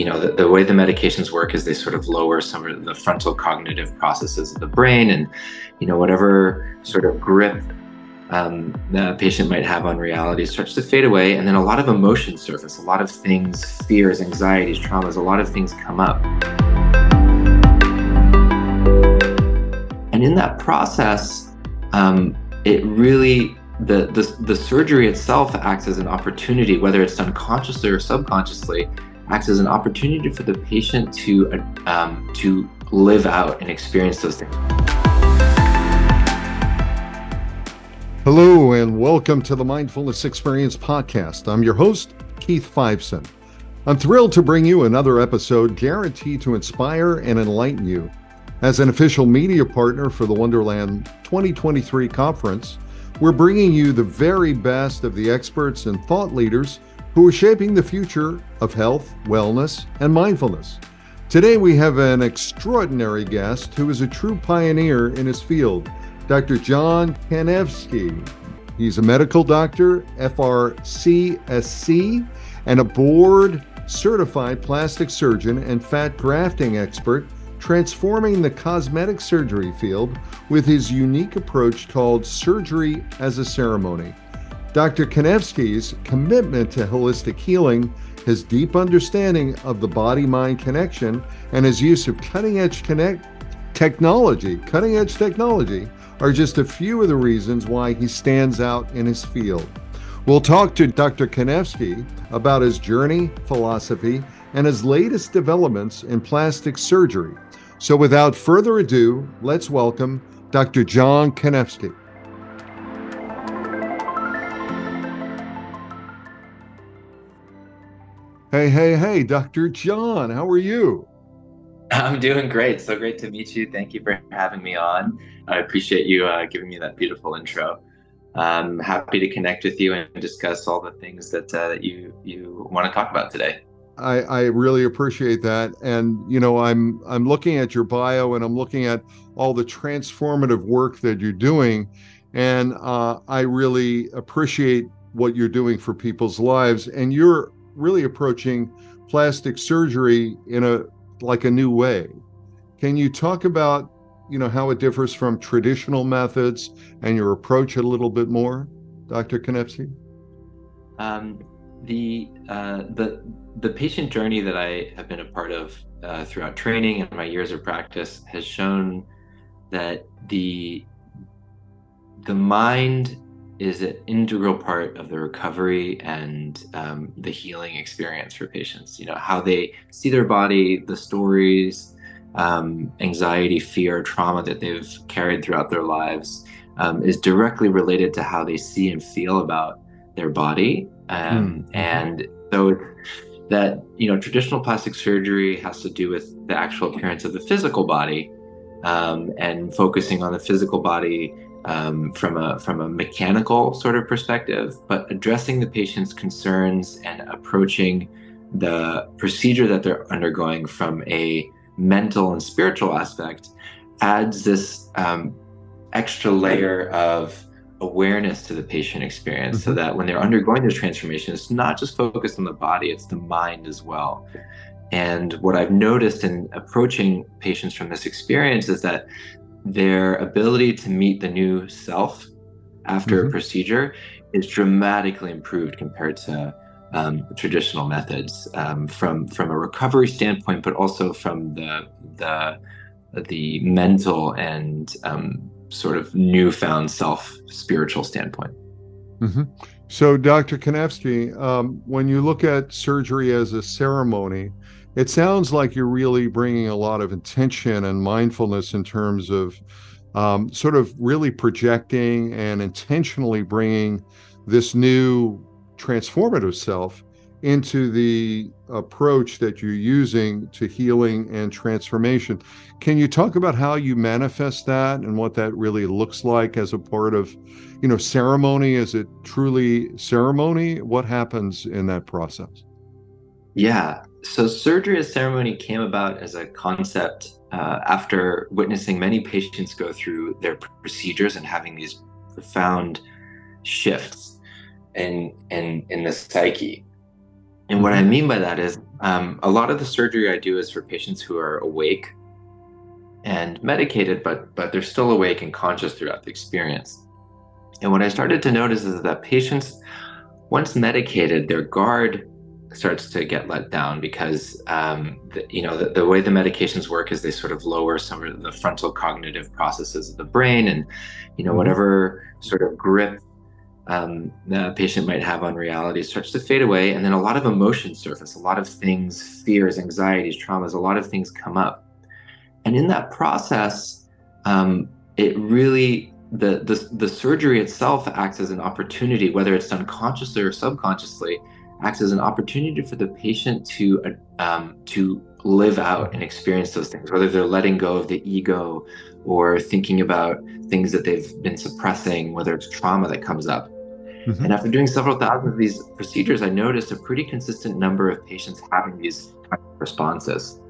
you know, the, the, way the medications work is they sort of lower some of the frontal cognitive processes of the brain, and you know, whatever sort of grip um, the patient might have on reality starts to fade away, and then a lot of emotions surface. A lot of things, fears, anxieties, traumas, a lot of things come up. And in that process, um, it really the, the the surgery itself acts as an opportunity, whether it's done consciously or subconsciously, acts as an opportunity for the patient to um, to live out and experience those things. Hello, and welcome to the Mindfulness Experience podcast. I'm your host, Keith Fiveson. I'm thrilled to bring you another episode guaranteed to inspire and enlighten you. As an official media partner for the Wonderland 2023 conference, we're bringing you the very best of the experts and thought leaders who are shaping the future of health, wellness, and mindfulness. Today, we have an extraordinary guest who is a true pioneer in his field, Dr. John Kanevsky. He's a medical doctor, FRCSC, and a board certified plastic surgeon and fat grafting expert, transforming the cosmetic surgery field with his unique approach called surgery as a ceremony. Dr. Kanevsky's commitment to holistic healing, his deep understanding of the body mind connection, and his use of cutting edge connect technology, cutting edge technology, are just a few of the reasons why he stands out in his field. We'll talk to Dr. Kanevsky about his journey, philosophy, and his latest developments in plastic surgery. So, without further ado, let's welcome Dr. John Kanevsky. Hey, hey, hey, Dr. John, how are you? I'm doing great. So great to meet you. Thank you for having me on. I appreciate you uh, giving me that beautiful intro. I'm happy to connect with you and discuss all the things that uh, that you you want to talk about today. I, I really appreciate that, and you know, I'm I'm looking at your bio and I'm looking at all the transformative work that you're doing, and uh, I really appreciate what you're doing for people's lives. And you're really approaching plastic surgery in a like a new way. Can you talk about, you know, how it differs from traditional methods and your approach a little bit more, Dr. Kanevsky? Um, the uh, the the patient journey that I have been a part of uh, throughout training and my years of practice has shown that the the mind is an integral part of the recovery and um, the healing experience for patients. You know, how they see their body, the stories, um, anxiety, fear, trauma that they've carried throughout their lives um, is directly related to how they see and feel about their body. Mm. And so that, you know, traditional plastic surgery has to do with the actual appearance of the physical body um, and focusing on the physical body um, from a from a mechanical sort of perspective, but addressing the patient's concerns and approaching the procedure that they're undergoing from a mental and spiritual aspect adds this um, extra layer of awareness to the patient experience mm-hmm. so that when they're undergoing this transformation it's not just focused on the body it's the mind as well and what i've noticed in approaching patients from this experience is that their ability to meet the new self after mm-hmm. a procedure is dramatically improved compared to um, traditional methods um, from from a recovery standpoint, but also from the the the mental and um, sort of newfound self spiritual standpoint. Mm-hmm. So, Dr. Kanevsky, um, when you look at surgery as a ceremony, it sounds like you're really bringing a lot of intention and mindfulness in terms of um, sort of really projecting and intentionally bringing this new transformative self into the approach that you're using to healing and transformation. Can you talk about how you manifest that and what that really looks like as a part of, you know, ceremony? Is it truly ceremony? What happens in that process? Yeah. So, surgery as ceremony came about as a concept uh, after witnessing many patients go through their procedures and having these profound shifts in in in the psyche. And what I mean by that is um, a lot of the surgery I do is for patients who are awake and medicated, but but they're still awake and conscious throughout the experience. And what I started to notice is that patients, once medicated, their guard starts to get let down because um, the, you know the, the, way the medications work is they sort of lower some of the frontal cognitive processes of the brain and you know mm-hmm. whatever sort of grip um, the patient might have on reality starts to fade away and then a lot of emotions surface a lot of things fears anxieties traumas a lot of things come up and in that process um, it really the, the the surgery itself acts as an opportunity whether it's done consciously or subconsciously acts as an opportunity for the patient to um, to live out and experience those things, whether they're letting go of the ego or thinking about things that they've been suppressing, whether it's trauma that comes up. Mm-hmm. And after doing several thousand of these procedures, I noticed a pretty consistent number of patients having these responses.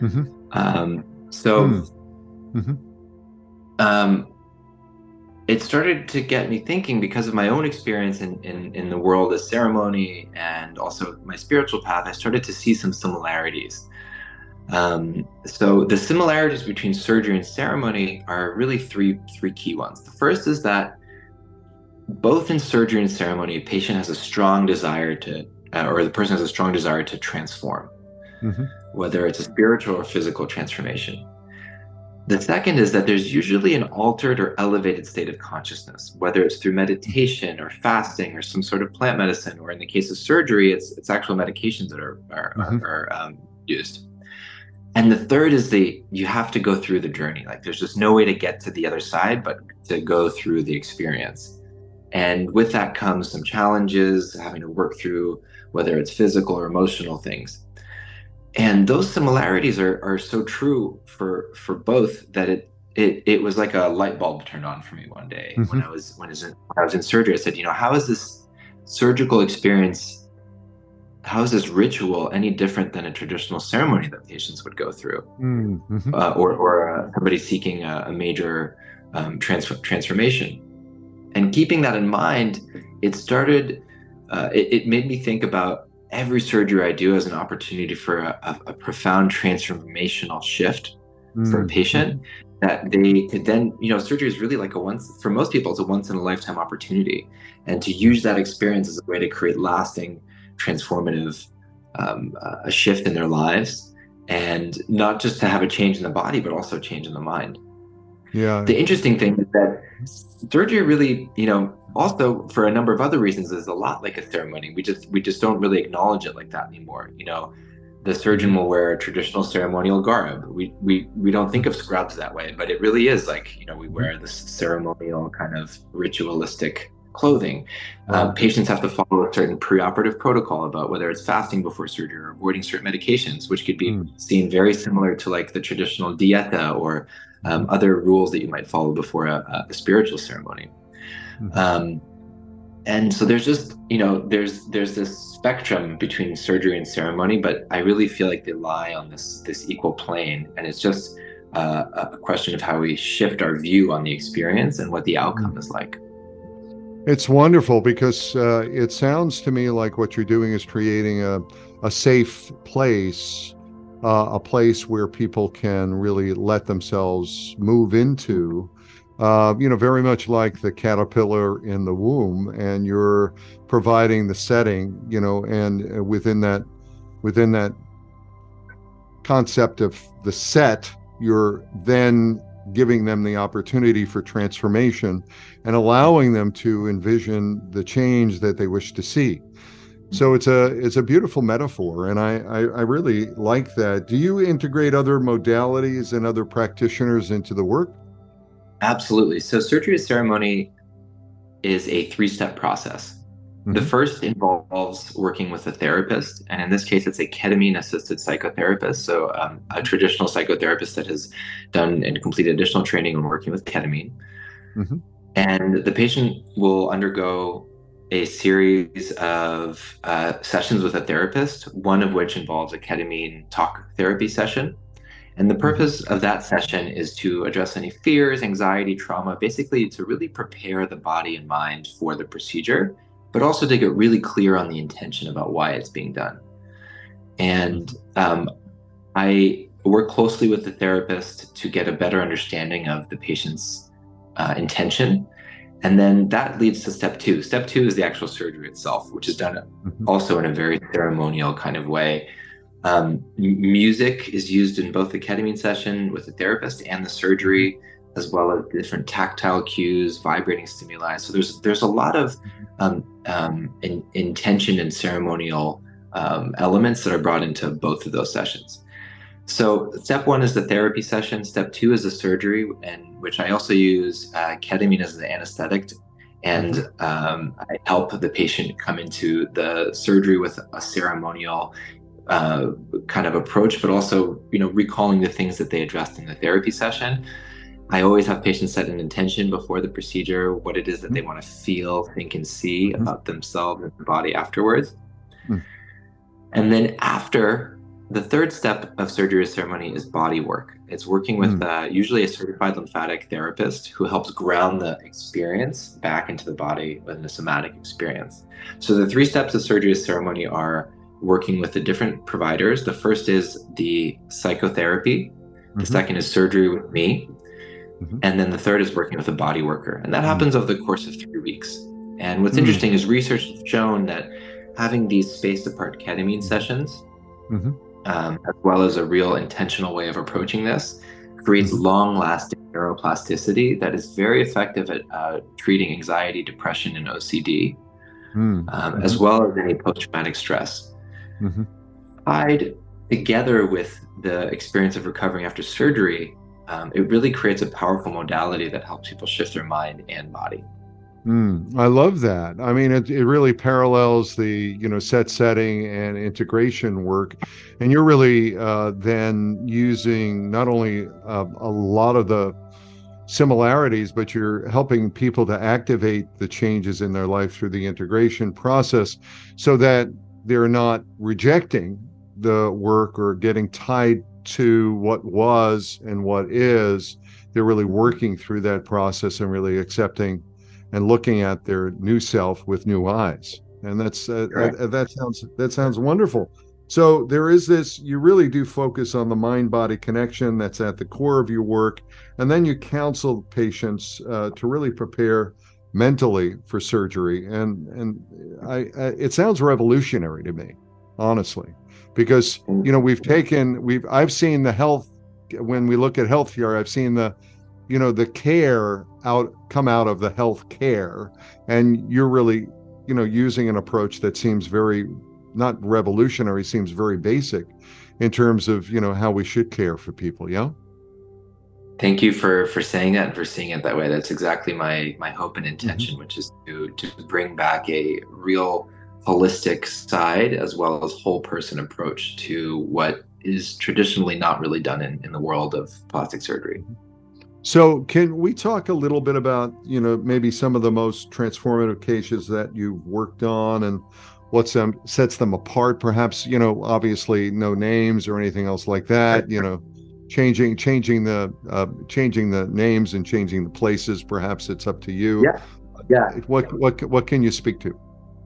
Mm-hmm. Um, so, hmm. mm-hmm. um, it started to get me thinking because of my own experience in, in, in the world of ceremony and also my spiritual path, I started to see some similarities. Um, so the similarities between surgery and ceremony are really three three key ones. The first is that both in surgery and ceremony, a patient has a strong desire to, uh, or the person has a strong desire to transform, mm-hmm. whether it's a spiritual or physical transformation. The second is that there's usually an altered or elevated state of consciousness, whether it's through meditation or fasting or some sort of plant medicine, or in the case of surgery, it's it's actual medications that are are, mm-hmm. are, are um, used. And the third is the you have to go through the journey. Like there's just no way to get to the other side but to go through the experience. And with that comes some challenges, having to work through whether it's physical or emotional things and those similarities are are so true for for both that it it it was like a light bulb turned on for me one day mm-hmm. when I was when I was in when I was in surgery. I said, you know, how is this surgical experience? How is this ritual any different than a traditional ceremony that patients would go through, mm-hmm. uh, or or uh, somebody seeking a, a major um, trans- transformation? And keeping that in mind, it started. Uh, it, it made me think about every surgery I do as an opportunity for a, a, a profound transformational shift mm. for a mm, patient that they could then, you know, surgery is really like a once, for most people, it's a once in a lifetime opportunity. And to use that experience as a way to create lasting, transformative, um, uh, a shift in their lives. And not just to have a change in the body, but also change in the mind. Yeah. The interesting thing is that surgery really, you know, also for a number of other reasons is a lot like a ceremony. We just we just don't really acknowledge it like that anymore. You know, the surgeon will wear a traditional ceremonial garb. We we we don't think of scrubs that way, but it really is like you know we wear this ceremonial kind of ritualistic clothing. Uh, patients have to follow a certain preoperative protocol about whether it's fasting before surgery or avoiding certain medications, which could be mm. seen very similar to like the traditional dieta or um, other rules that you might follow before a, a spiritual ceremony. Mm-hmm. Um, and so there's just you know there's there's this spectrum between surgery and ceremony, but I really feel like they lie on this this equal plane, and it's just uh, a question of how we shift our view on the experience and what the outcome mm-hmm. is like. It's wonderful because uh, it sounds to me like what you're doing is creating a, a safe place uh, a place where people can really let themselves move into. Uh, you know, very much like the caterpillar in the womb, and you're providing the setting. You know, and within that, within that concept of the set, you're then giving them the opportunity for transformation and allowing them to envision the change that they wish to see. So it's a it's a beautiful metaphor, and I, I, I really like that. Do you integrate other modalities and other practitioners into the work? Absolutely. So surgery ceremony is a three step process. Mm-hmm. The first involves working with a therapist, and in this case, it's a ketamine assisted psychotherapist. So, um, a traditional psychotherapist that has done and completed additional training on working with ketamine. Mm-hmm. And the patient will undergo a series of uh, sessions with a therapist, one of which involves a ketamine talk therapy session. And the mm-hmm. purpose of that session is to address any fears, anxiety, trauma, basically to really prepare the body and mind for the procedure, but also to get really clear on the intention about why it's being done. and um, I work closely with the therapist to get a better understanding of the patient's uh, intention. And then that leads to step two. Step two is the actual surgery itself, which is done mm-hmm. also in a very ceremonial kind of way. Um, music is used in both the ketamine session with the therapist and the surgery, as well as different tactile cues, vibrating stimuli. So there's there's a lot of um, um, in, intention and ceremonial um, elements that are brought into both of those sessions. So step one is the therapy session. Step two is the surgery, and which I also use uh, ketamine as the anesthetic, and um, I help the patient come into the surgery with a ceremonial uh, kind of approach, but also you know recalling the things that they addressed in the therapy session. I always have patients set an intention before the procedure, what it is that they mm-hmm. want to feel, think, and see mm-hmm. about themselves and the body afterwards. Mm. And then after the third step of surgery ceremony is body work. It's working with mm. uh, usually a certified lymphatic therapist who helps ground the experience back into the body in the somatic experience. So the three steps of surgery ceremony are working with the different providers. The first is the psychotherapy. The mm-hmm. second is surgery with me. Mm-hmm. And then the third is working with a body worker. And that mm happens over the course of three weeks. And what's mm interesting is research has shown that having these spaced apart ketamine sessions mm-hmm um, as well as a real intentional way of approaching this, creates mm-hmm. long lasting neuroplasticity that is very effective at uh, treating anxiety, depression, and OCD, mm-hmm. um, as well as any post traumatic stress. Mm-hmm. Tied together with the experience of recovering after surgery, um, it really creates a powerful modality that helps people shift their mind and body. Mm, I love that. I mean, it, it really parallels the you know set setting and integration work, and you're really uh, then using not only uh, a lot of the similarities, but you're helping people to activate the changes in their life through the integration process, so that they're not rejecting the work or getting tied to what was and what is. They're really working through that process and really accepting and looking at their new self with new eyes. And that's uh, uh, that sounds that sounds wonderful. So there is this you really do focus on the mind body connection that's at the core of your work and then you counsel patients uh, to really prepare mentally for surgery. And and I, I, it sounds revolutionary to me honestly because mm. you know we've taken we've i've seen the health when we look at healthcare i've seen the you know the care out come out of the health care. And you're really you know using an approach that seems very not revolutionary seems very basic in terms of you know how we should care for people yeah thank you for for saying that and for seeing it that way that's exactly my my hope and intention mm-hmm. which is to to bring back a real holistic side as well as whole person approach to what is traditionally not really done in, in the world of plastic surgery mm-hmm. So, can we talk a little bit about, you know, maybe some of the most transformative cases that you've worked on and what sets them apart? Perhaps, you know, obviously no names or anything else like that. You know, changing changing the uh, changing the names and changing the places. Perhaps it's up to you. Yeah. Yeah. What what what can you speak to?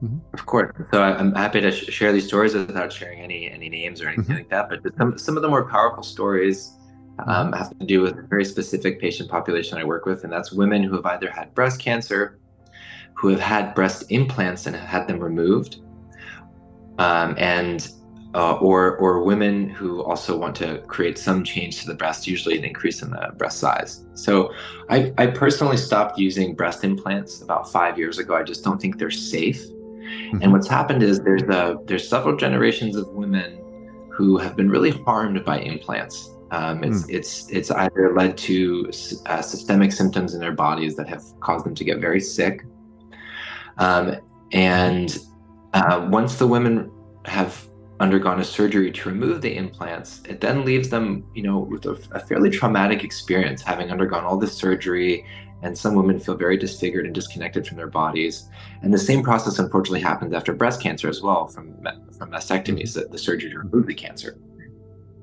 Mm-hmm. Of course. So I'm happy to sh- share these stories without sharing any any names or anything mm-hmm. like that. But some some of the more powerful stories um, mm-hmm. have to do with a very specific patient population I work with, and that's women who have either had breast cancer, who have had breast implants and have had them removed, um, and uh, or or women who also want to create some change to the breast, usually an increase in the breast size. So I, I personally stopped using breast implants about five years ago. I just don't think they're safe. Mm-hmm. And what's happened is there's a there's several generations of women who have been really harmed by implants um, it's, mm. it's, it's either led to uh, systemic symptoms in their bodies that have caused them to get very sick. Um, and uh, once the women have undergone a surgery to remove the implants, it then leaves them, you know, with a, a fairly traumatic experience, having undergone all this surgery. And some women feel very disfigured and disconnected from their bodies. And the same process, unfortunately, happens after breast cancer as well, from from mastectomies, the, the surgery to remove the cancer.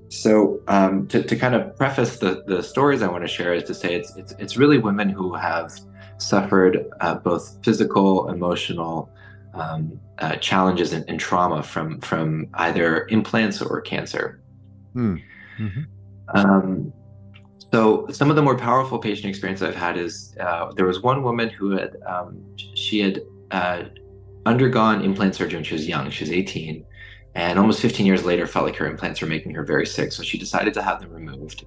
So um, to, to kind of preface the, the stories I want to share is to say it's, it's, it's really women who have suffered uh, both physical, emotional, um, uh, challenges and, and, trauma from from either implants or cancer. Hmm. Mm-hmm. Um, so some of the more powerful patient experience I've had is uh, there was one woman who had um, she had uh, undergone implant surgery when she was young. She was 18, and almost 15 years later felt like her implants were making her very sick. So she decided to have them removed.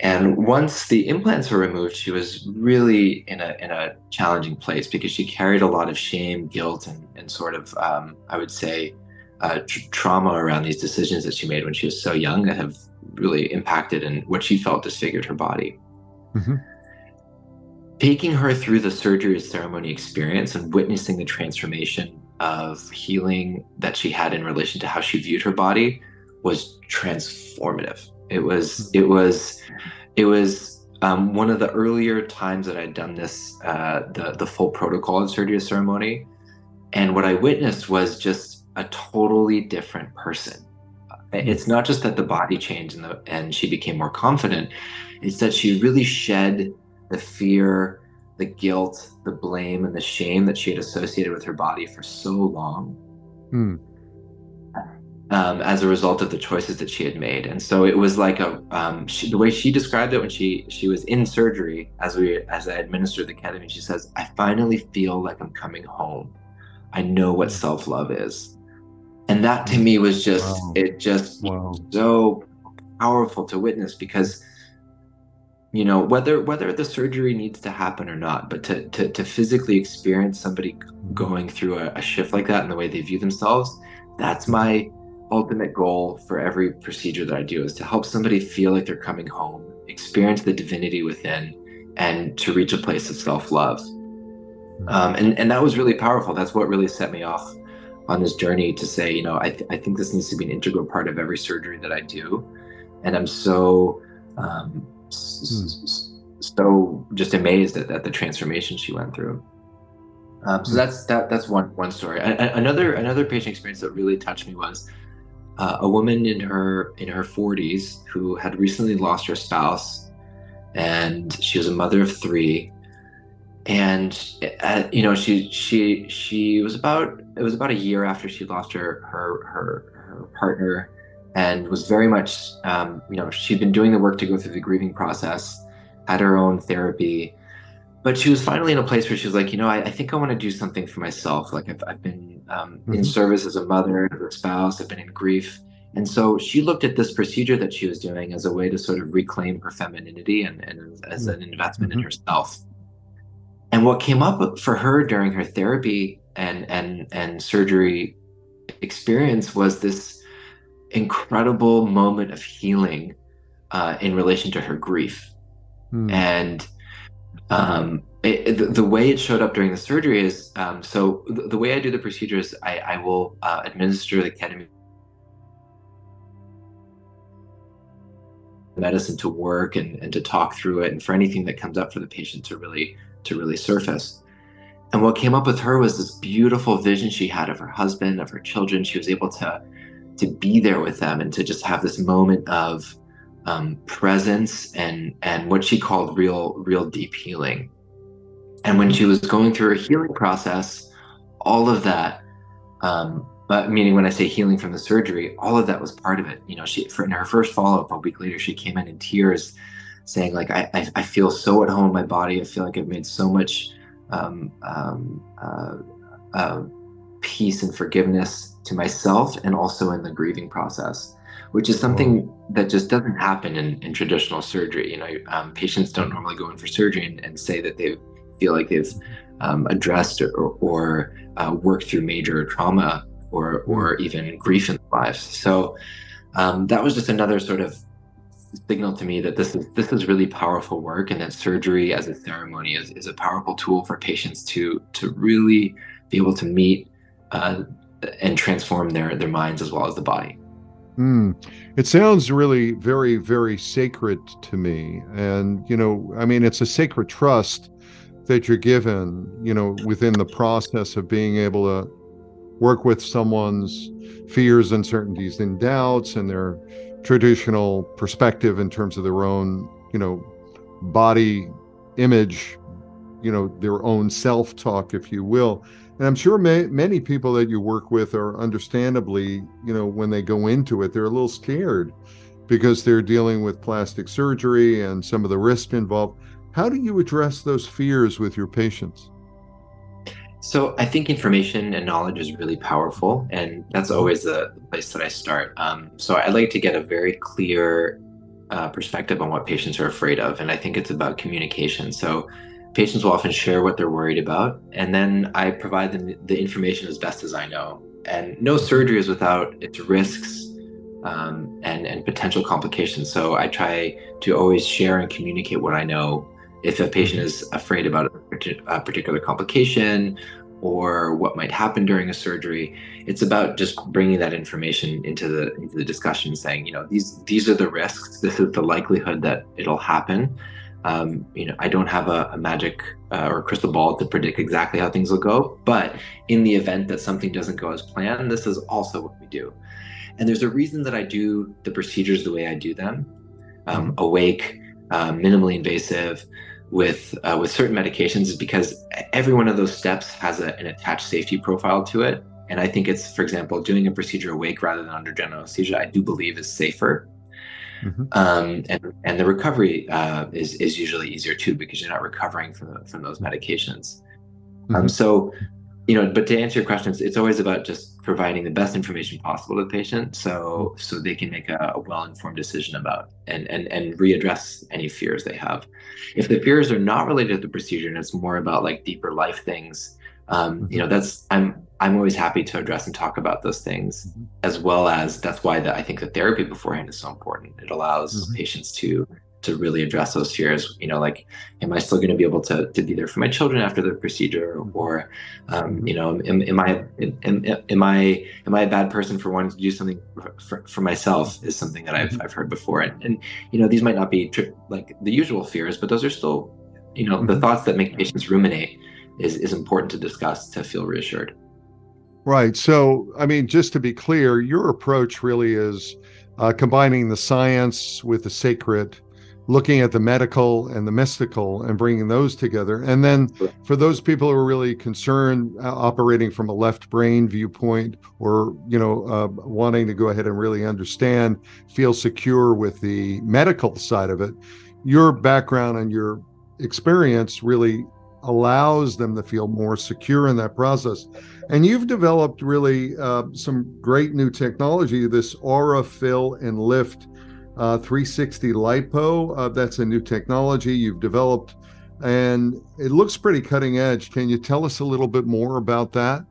And once the implants were removed, she was really in a in a challenging place because she carried a lot of shame, guilt, and and sort of um, I would say uh, tr- trauma around these decisions that she made when she was so young that have really impacted and what she felt disfigured her body. Mm-hmm. Taking her through the surgery ceremony experience and witnessing the transformation of healing that she had in relation to how she viewed her body was transformative. It was it was it was um, one of the earlier times that I'd done this uh, the the full protocol of surgery ceremony, and what I witnessed was just a totally different person. It's not just that the body changed and, the, and she became more confident. It's that she really shed the fear, the guilt, the blame, and the shame that she had associated with her body for so long. Hmm um, as a result of the choices that she had made. And so it was like a um, she, the way she described it when she she was in surgery as we as I administered the ketamine. She says, "I finally feel like I'm coming home. I know what self love is." And that to me was just wow. it just wow. so powerful to witness because you know whether whether the surgery needs to happen or not but to to, to physically experience somebody going through a, a shift like that in the way they view themselves that's my ultimate goal for every procedure that I do is to help somebody feel like they're coming home, experience the divinity within, and to reach a place of self love. Um, and, and that was really powerful. That's what really set me off on this journey to say, you know, I, th- I think this needs to be an integral part of every surgery that I do. And I'm so, um, s- hmm. so just amazed at, at the transformation she went through. Um, so hmm. that's that. That's one one story. I, I, another another patient experience that really touched me was uh, a woman in her in her 40s who had recently lost her spouse, and she was a mother of three. And uh, you know, she she she was about it was about a year after she lost her her her, her partner, and was very much um, you know she'd been doing the work to go through the grieving process, had her own therapy, but she was finally in a place where she was like, you know, I, I think I want to do something for myself. Like I've, I've been um, mm-hmm. in service as a mother, as a spouse, I've been in grief. And so she looked at this procedure that she was doing as a way to sort of reclaim her femininity and, and as an investment mm-hmm. in herself. And what came up for her during her therapy and and and surgery experience was this incredible moment of healing uh, in relation to her grief. Mm. And um, it, the, the, way it showed up during the surgery is um, so the, the, way I do the procedures, I, I will uh, administer the ketamine medicine to work and, and to talk through it and for anything that comes up for the patient to really to really surface. And what came up with her was this beautiful vision she had of her husband, of her children. She was able to to be there with them and to just have this moment of um, presence and and what she called real real deep healing. And when she was going through her healing process, all of that, um, but meaning when I say healing from the surgery, all of that was part of it. You know, she for in her first follow up a week later, she came in in tears, saying like, I I, I feel so at home in my body. I feel like I've made so much um, um, uh, uh, peace and forgiveness to myself and also in the grieving process which is something that just doesn't happen in, in traditional surgery. You know, um, patients don't normally go in for surgery and, and say that they feel like they've um, addressed or, or uh, worked through major trauma or, or even grief in their lives. So um, that was just another sort of signal to me that this is this is really powerful work and that surgery as a ceremony is, is a powerful tool for patients to to really be able to meet uh, and transform their their minds as well as the body. Mm. It sounds really very, very sacred to me. And, you know, I mean, it's a sacred trust that you're given, you know, within the process of being able to work with someone's fears, uncertainties, and doubts and their traditional perspective in terms of their own, you know, body image, you know, their own self talk, if you will. And I'm sure may, many people that you work with are understandably, you know, when they go into it, they're a little scared because they're dealing with plastic surgery and some of the risk involved. How do you address those fears with your patients? So I think information and knowledge is really powerful, and that's always the place that I start. Um, so I'd like to get a very clear uh, perspective on what patients are afraid of, and I think it's about communication. So patients will often share what they're worried about, and then I provide them the information as best as I know. And no surgery is without its risks um, and and potential complications. So I try to always share and communicate what I know if a patient is afraid about a particular complication or what might happen during a surgery it's about just bringing that information into the into the discussion saying you know these these are the risks this is the likelihood that it'll happen um, you know i don't have a, a magic uh, or crystal ball to predict exactly how things will go but in the event that something doesn't go as planned this is also what we do and there's a reason that i do the procedures the way i do them um, mm-hmm. awake um, minimally invasive with uh, with certain medications is because every one of those steps has a, an attached safety profile to it. And I think it's, for example, doing a procedure awake rather than under general anesthesia. I do believe is safer, mm-hmm. um, and and the recovery uh, is is usually easier too because you're not recovering from the, from those medications. Um, mm-hmm. Um, so you know, but to answer your questions, it's always about just providing the best information possible to the patient, so so they can make a, a well-informed decision about and and and readdress any fears they have. If the fears are not related to the procedure and it's more about like deeper life things, um, you know, that's I'm I'm always happy to address and talk about those things, mm-hmm. as well as that's why the, I think the therapy beforehand is so important. It allows mm-hmm. patients to to really address those fears you know like am i still going to be able to, to be there for my children after the procedure or um, you know am, am i am, am i am i a bad person for wanting to do something for, for myself is something that i've, I've heard before and, and you know these might not be tri- like the usual fears but those are still you know the mm-hmm. thoughts that make patients ruminate is, is important to discuss to feel reassured right so i mean just to be clear your approach really is uh, combining the science with the sacred looking at the medical and the mystical and bringing those together. And then for those people who are really concerned uh, operating from a left brain viewpoint or, you know, uh, wanting to go ahead and really understand, feel secure with the medical side of it, your background and your experience really allows them to feel more secure in that process. And you've developed really uh, some great new technology, this Aura Fill and Lift uh, 360 lipo. Uh, that's a new technology you've developed, and it looks pretty cutting edge. Can you tell us a little bit more about that?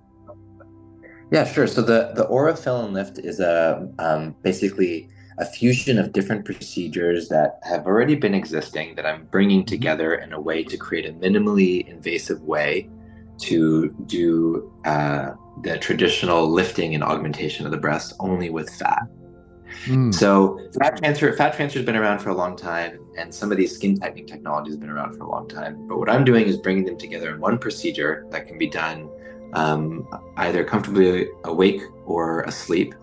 Yeah, sure. So the the Aura Fill and Lift is a um, basically a fusion of different procedures that have already been existing that I'm bringing mm-hmm. together in a way to create a minimally invasive way to do uh, the traditional lifting and augmentation of the breast only with fat. Mm. So fat transfer, fat transfer has been around for a long time, and some of these skin tightening technologies have been around for a long time. But what I'm doing is bringing them together in one procedure that can be done um, either comfortably awake or asleep.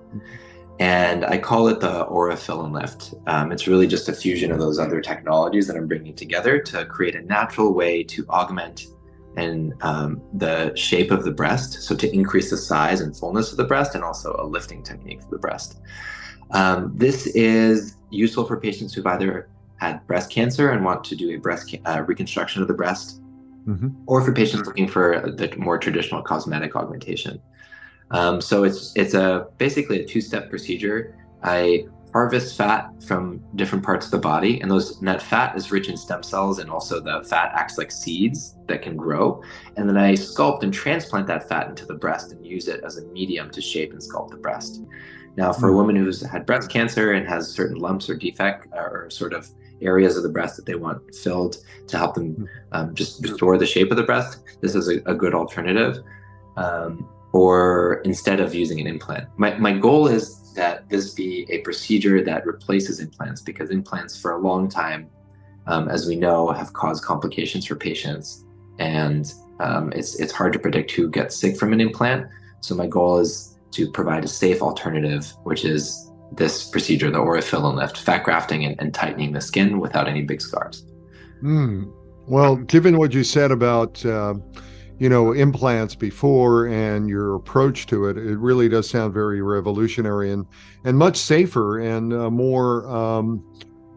And I call it the Aura Fill and Lift. Um, it's really just a fusion of those other technologies that I'm bringing together to create a natural way to augment and um, the shape of the breast, so to increase the size and fullness of the breast, and also a lifting technique for the breast. Um, this is useful for patients who've either had breast cancer and want to do a breast uh, reconstruction of the breast, mm-hmm. or for patients looking for the more traditional cosmetic augmentation. Um, so it's it's a basically a two-step procedure. I harvest fat from different parts of the body, and those and that fat is rich in stem cells, and also the fat acts like seeds that can grow. And then I sculpt and transplant that fat into the breast and use it as a medium to shape and sculpt the breast. Now, for a hmm. woman who's had breast cancer and has certain lumps or defect or sort of areas of the breast that they want filled to help them hmm. um, just restore the shape of the breast, this is a, a good alternative. Um, or instead of using an implant, my, my goal is that this be a procedure that replaces implants because implants for a long time, um, as we know, have caused complications for patients, and um, it's it's hard to predict who gets sick from an implant. So my goal is to provide a safe alternative, which is this procedure, the Aura and Lift, fat grafting and, and tightening the skin without any big scars. Mm. Well, given what you said about, uh, you know, implants before and your approach to it, it really does sound very revolutionary and and much safer and uh, more um,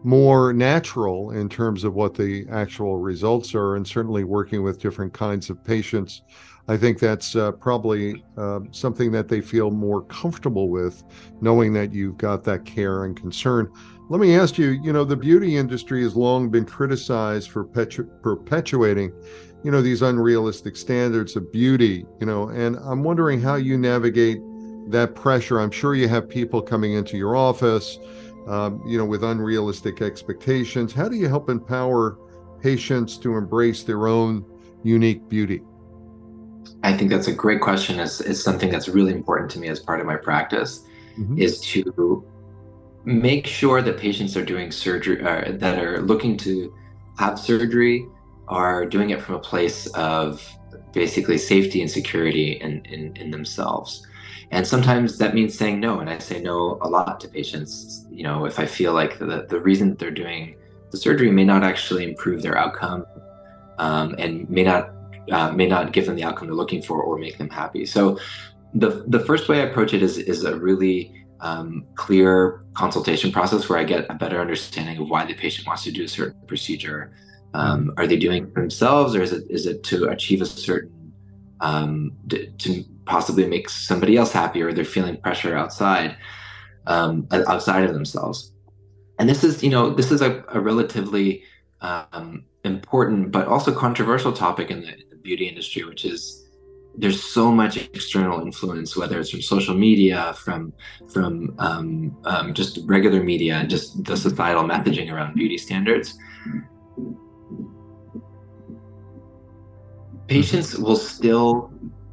more natural in terms of what the actual results are, and certainly working with different kinds of patients. I think that's uh, probably uh, something that they feel more comfortable with, knowing that you've got that care and concern. Let me ask you, you know, the beauty industry has long been criticized for perpetuating you know these unrealistic standards of beauty you know and i'm wondering how you navigate that pressure. I'm sure you have people coming into your office um, you know with unrealistic expectations. How do you help empower patients to embrace their own unique beauty? I think that's a great question. It's, it's something that's really important to me as part of my practice mm-hmm. is to make sure that patients are doing surgery uh, that are looking to have surgery are doing it from a place of basically safety and security in, in, in themselves. And sometimes that means saying no. And I say no a lot to patients. You know, if I feel like the, the reason that they're doing the surgery may not actually improve their outcome um, and may not uh, may not give them the outcome they're looking for or make them happy. So the the first way I approach it is is a really um, clear consultation process where I get a better understanding of why the patient wants to do a certain procedure, um, are they doing it themselves, or is it is it to achieve a certain um, to possibly make somebody else happy, or they're feeling pressure outside um, outside of themselves? And this is you know this is a, a relatively um, important but also controversial topic in the, in the beauty industry, which is there's so much external influence, whether it's from social media, from from um, um, just regular media, and just the societal messaging around beauty standards patients will still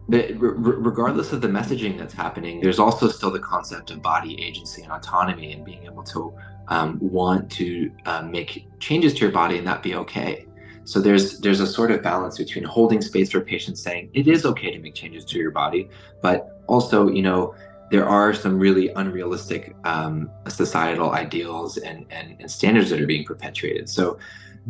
regardless of the messaging that's happening there's also still the concept of body agency and autonomy and being able to um, want to uh, make changes to your body and that be okay. So there's there's a sort of balance between holding space for patients saying it is okay to make changes to your body but also you know there are some really unrealistic um, societal ideals and, and, and standards that are being perpetuated. So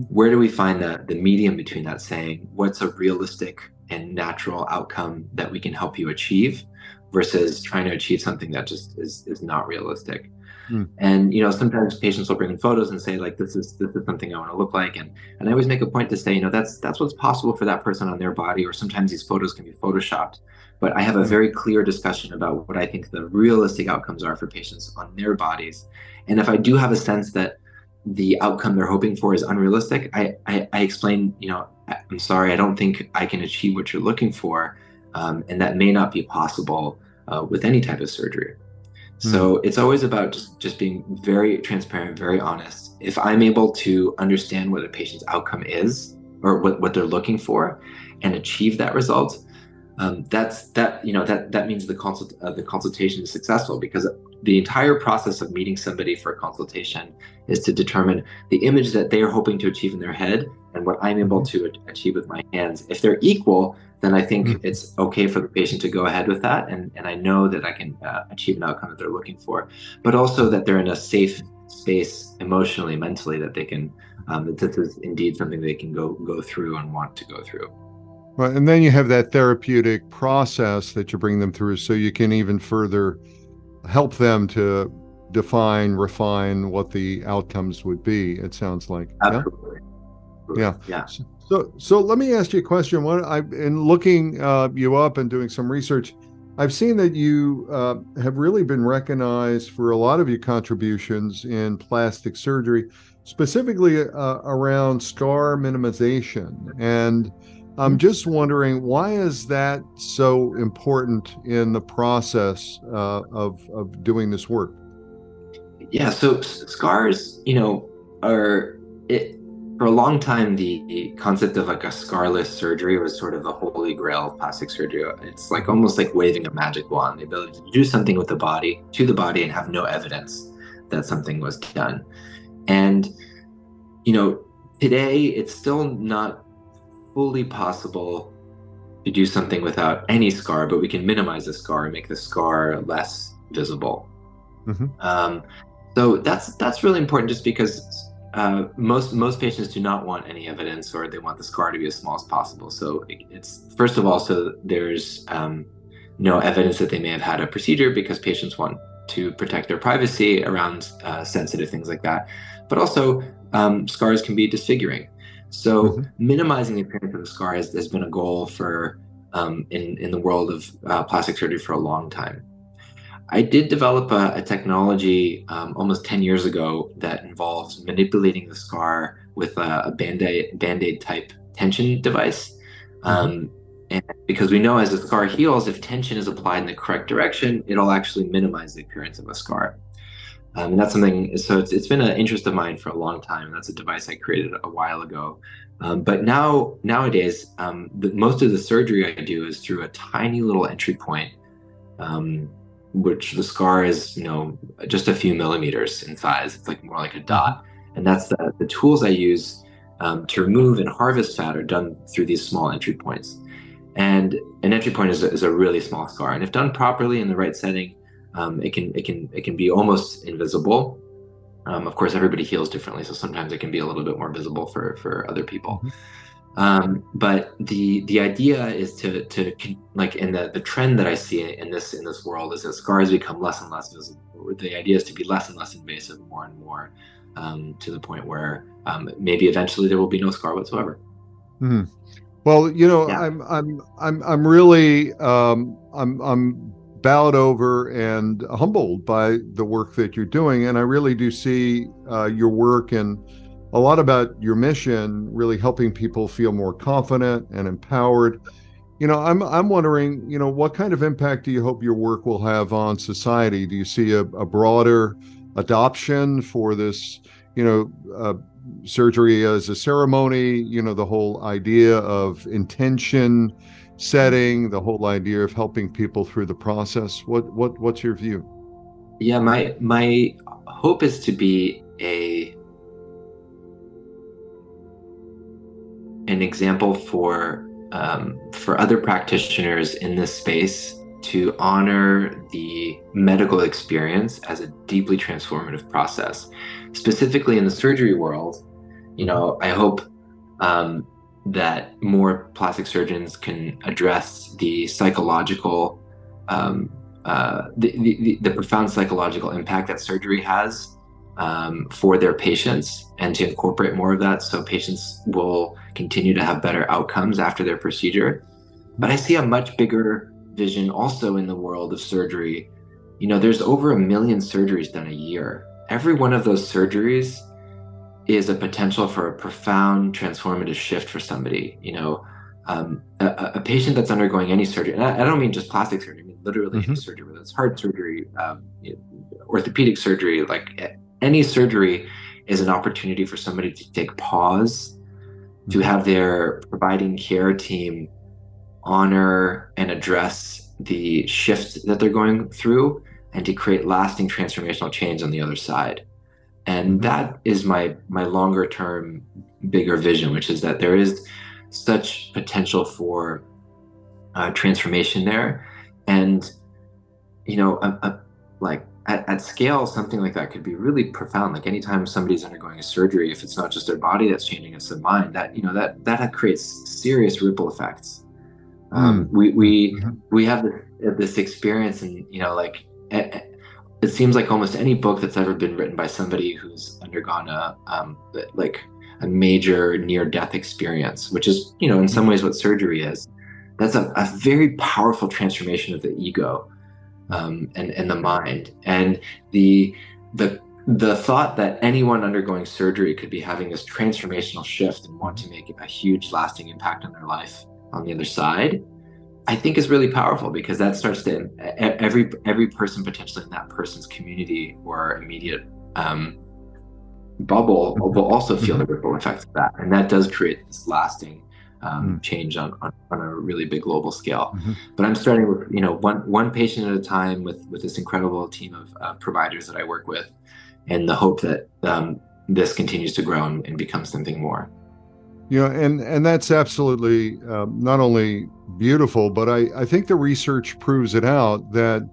where do we find the, the medium between that saying what's a realistic and natural outcome that we can help you achieve versus trying to achieve something that just is, is not realistic mm. and you know sometimes patients will bring in photos and say like this is this is something i want to look like and and i always make a point to say you know that's that's what's possible for that person on their body or sometimes these photos can be photoshopped but i have a hmm. very clear discussion about what i think the realistic outcomes are for patients on their bodies and if i do have a sense that the outcome they're hoping for is unrealistic, I, I, I explain, you know, I'm sorry, I don't think I can achieve what you're looking for. Um, and that may not be possible uh, with any type of surgery. Mm. So it's always about just, just being very transparent, very honest. If I'm able to understand what a patient's outcome is or what, what they're looking for and achieve that result, um, that's that you know that that means the consult uh, the consultation is successful because the entire process of meeting somebody for a consultation is to determine the image that they are hoping to achieve in their head and what I'm able mm-hmm. to achieve with my hands. If they're equal, then I think mm-hmm. it's okay for the patient to go ahead with that, and and I know that I can uh, achieve an outcome that they're looking for, but also that they're in a safe space emotionally, mentally, that they can um, that this is indeed something they can go go through and want to go through. Right, and then you have that therapeutic process that you bring them through, so you can even further help them to define, refine what the outcomes would be. It sounds like. Absolutely. Yeah. Yeah. So, so let me ask you a question. What I, in looking uh, you up and doing some research, I've seen that you uh, have really been recognized for a lot of your contributions in plastic surgery, specifically uh, around scar minimization. And I'm just wondering why is that so important in the process uh, of of doing this work? Yeah, so scars, you know, are it for a long time the concept of like a scarless surgery was sort of the holy grail of plastic surgery. It's like almost like waving a magic wand, the ability to do something with the body to the body and have no evidence that something was done. And you know, today it's still not fully possible to do something without any scar, but we can minimize the scar and make the scar less visible. Mm-hmm. Um, so that's that's really important, just because uh, most most patients do not want any evidence, or they want the scar to be as small as possible. So it's first of all, so there's um, no evidence that they may have had a procedure because patients want to protect their privacy around uh, sensitive things like that. But also, um, scars can be disfiguring. So mm-hmm. minimizing the appearance of a scar has, has been a goal for um, in in the world of uh, plastic surgery for a long time. I did develop a, a technology um, almost 10 years ago that involves manipulating the scar with a, a band-aid, band-aid type tension device. Mm-hmm. Um, and because we know as the scar heals, if tension is applied in the correct direction, it'll actually minimize the appearance of a scar. Um, and that's something, so it's, it's been an interest of mine for a long time. That's a device I created a while ago. Um, but now, nowadays, um, the, most of the surgery I do is through a tiny little entry point, um, which the scar is, you know, just a few millimeters in size. It's like more like a dot. And that's the, the tools I use um, to remove and harvest fat are done through these small entry points. And an entry point is a, is a really small scar, and if done properly in the right setting, um, it can it can it can be almost invisible. Um, of course, everybody heals differently, so sometimes it can be a little bit more visible for for other people. Mm-hmm. Um, but the the idea is to to like in the the trend that I see in this in this world is that scars become less and less visible. The idea is to be less and less invasive, more and more, um, to the point where um, maybe eventually there will be no scar whatsoever. Mm-hmm. Well, you know, yeah. I'm I'm I'm I'm really um, I'm I'm bowed over and humbled by the work that you're doing, and I really do see uh, your work and a lot about your mission really helping people feel more confident and empowered. You know, I'm I'm wondering, you know, what kind of impact do you hope your work will have on society? Do you see a, a broader adoption for this, you know, uh, surgery as a ceremony, you know, the whole idea of intention setting, the whole idea of helping people through the process. What what what's your view? Yeah, my my hope is to be a an example for um, for other practitioners in this space to honor the medical experience as a deeply transformative process. Specifically in the surgery world, you know, I hope um, that more plastic surgeons can address the psychological, um, uh, the, the, the, profound psychological impact that surgery has um, for their patients and to incorporate more of that so patients will continue to have better outcomes after their procedure. But I see a much bigger vision also in the world of surgery. You know, there's over a million surgeries done a year. Every one of those surgeries is a potential for a profound transformative shift for somebody. You know, um, a, a, patient that's undergoing any surgery, and I, I, don't mean just plastic surgery, I mean literally mm-hmm. any surgery, whether it's heart surgery, um, you know, orthopedic surgery, like any surgery is an opportunity for somebody to take pause, mm-hmm. to have their providing care team honor and address the shift that they're going through and to create lasting transformational change on the other side and mm-hmm. that is my my longer term bigger vision which is that there is such potential for uh, transformation there and you know a, a, like at, at scale something like that could be really profound like anytime somebody's undergoing a surgery if it's not just their body that's changing it's the mind that you know that that creates serious ripple effects um, mm. we we mm-hmm. we have this, this experience and you know like it seems like almost any book that's ever been written by somebody who's undergone a um, like a major near death experience which is you know in some ways what surgery is. That's a, a very powerful transformation of the ego um, and and the mind. And the the the thought that anyone undergoing surgery could be having this transformational shift and want to make a huge lasting impact on their life on the other side I think is really powerful because that starts to every every person potentially in that person's community or immediate um, bubble mm-hmm. will also feel the mm-hmm. ripple effects of that, and that does create this lasting um, mm. change on, on, on a really big global scale. Mm-hmm. But I'm starting with you know one one patient at a time with with this incredible team of uh, providers that I work with, and the hope that um, this continues to grow and, and become something more you know and and that's absolutely um, not only beautiful but I, I think the research proves it out that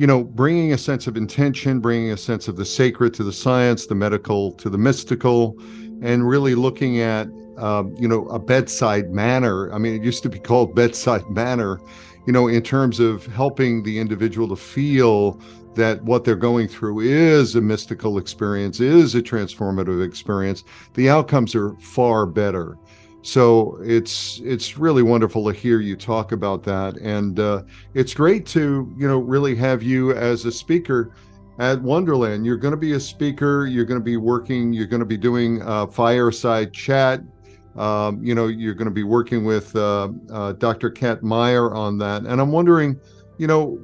you know, bringing a sense of intention, bringing a sense of the sacred to the science, the medical to the mystical, and really looking at, um, you know, a bedside manner. I mean, it used to be called bedside manner, you know, in terms of helping the individual to feel that what they're going through is a mystical experience, is a transformative experience. The outcomes are far better. So it's it's really wonderful to hear you talk about that, and uh, it's great to you know really have you as a speaker at Wonderland. You're going to be a speaker. You're going to be working. You're going to be doing fireside chat. Um, you know, you're going to be working with uh, uh, Dr. Kat Meyer on that, and I'm wondering, you know,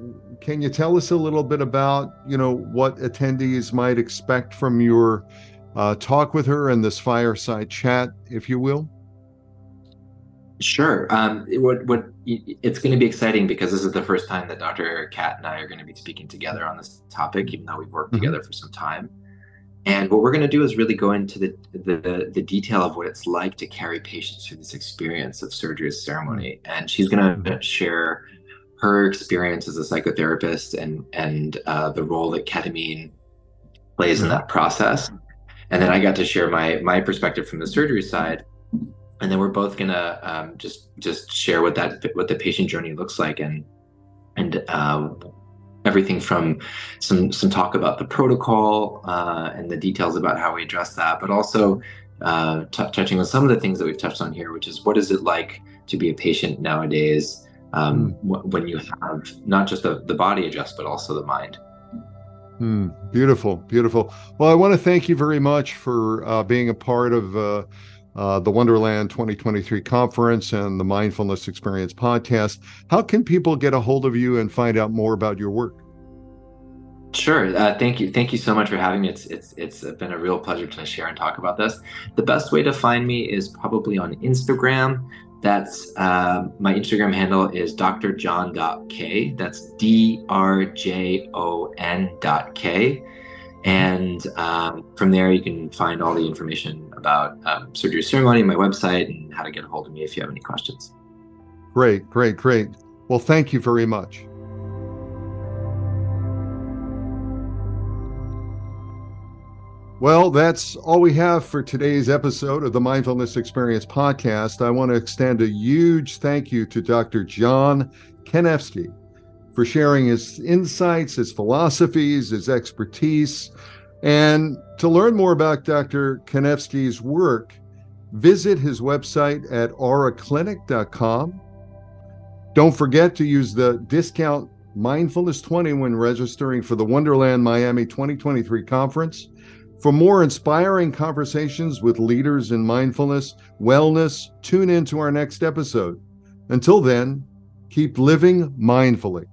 can you tell us a little bit about you know what attendees might expect from your uh, talk with her and this fireside chat, if you will? Sure. Um, what what it's going to be exciting because this is the first time that Dr. Kat and I are going to be speaking together on this topic, even though we've worked mm-hmm. together for some time. And what we're going to do is really go into the, the the detail of what it's like to carry patients through this experience of surgery as ceremony. And she's going to share her experience as a psychotherapist and and uh, the role that ketamine plays in mm-hmm. that process. And then I got to share my my perspective from the surgery side and then we're both gonna um, just just share what that what the patient journey looks like and and uh, everything from some some talk about the protocol uh, and the details about how we address that, but also uh, touching on some of the things that we've touched on here, which is what is it like to be a patient nowadays um, mm. w- when you have not just the, the body adjust, but also the mind. Mm, beautiful, beautiful. Well, I want to thank you very much for uh, being a part of uh, uh, the Wonderland 2023 conference and the Mindfulness Experience podcast. How can people get a hold of you and find out more about your work? Sure. Uh, thank you. Thank you so much for having me. It's it's it's been a real pleasure to share and talk about this. The best way to find me is probably on Instagram. That's uh, my Instagram handle is drjon.k. That's D R J O N dot K. And um, from there, you can find all the information about um, surgery ceremony, my website, and how to get a hold of me if you have any questions. Great, great, great. Well, thank you very much. Well, that's all we have for today's episode of the Mindfulness Experience podcast. I want to extend a huge thank you to Dr. John Kanevsky for sharing his insights, his philosophies, his expertise. And to learn more about Dr. Kanevsky's work, visit his website at auraclinic.com. Don't forget to use the discount Mindfulness 20 when registering for the Wonderland Miami 2023 conference. For more inspiring conversations with leaders in mindfulness, wellness, tune in to our next episode. Until then, keep living mindfully.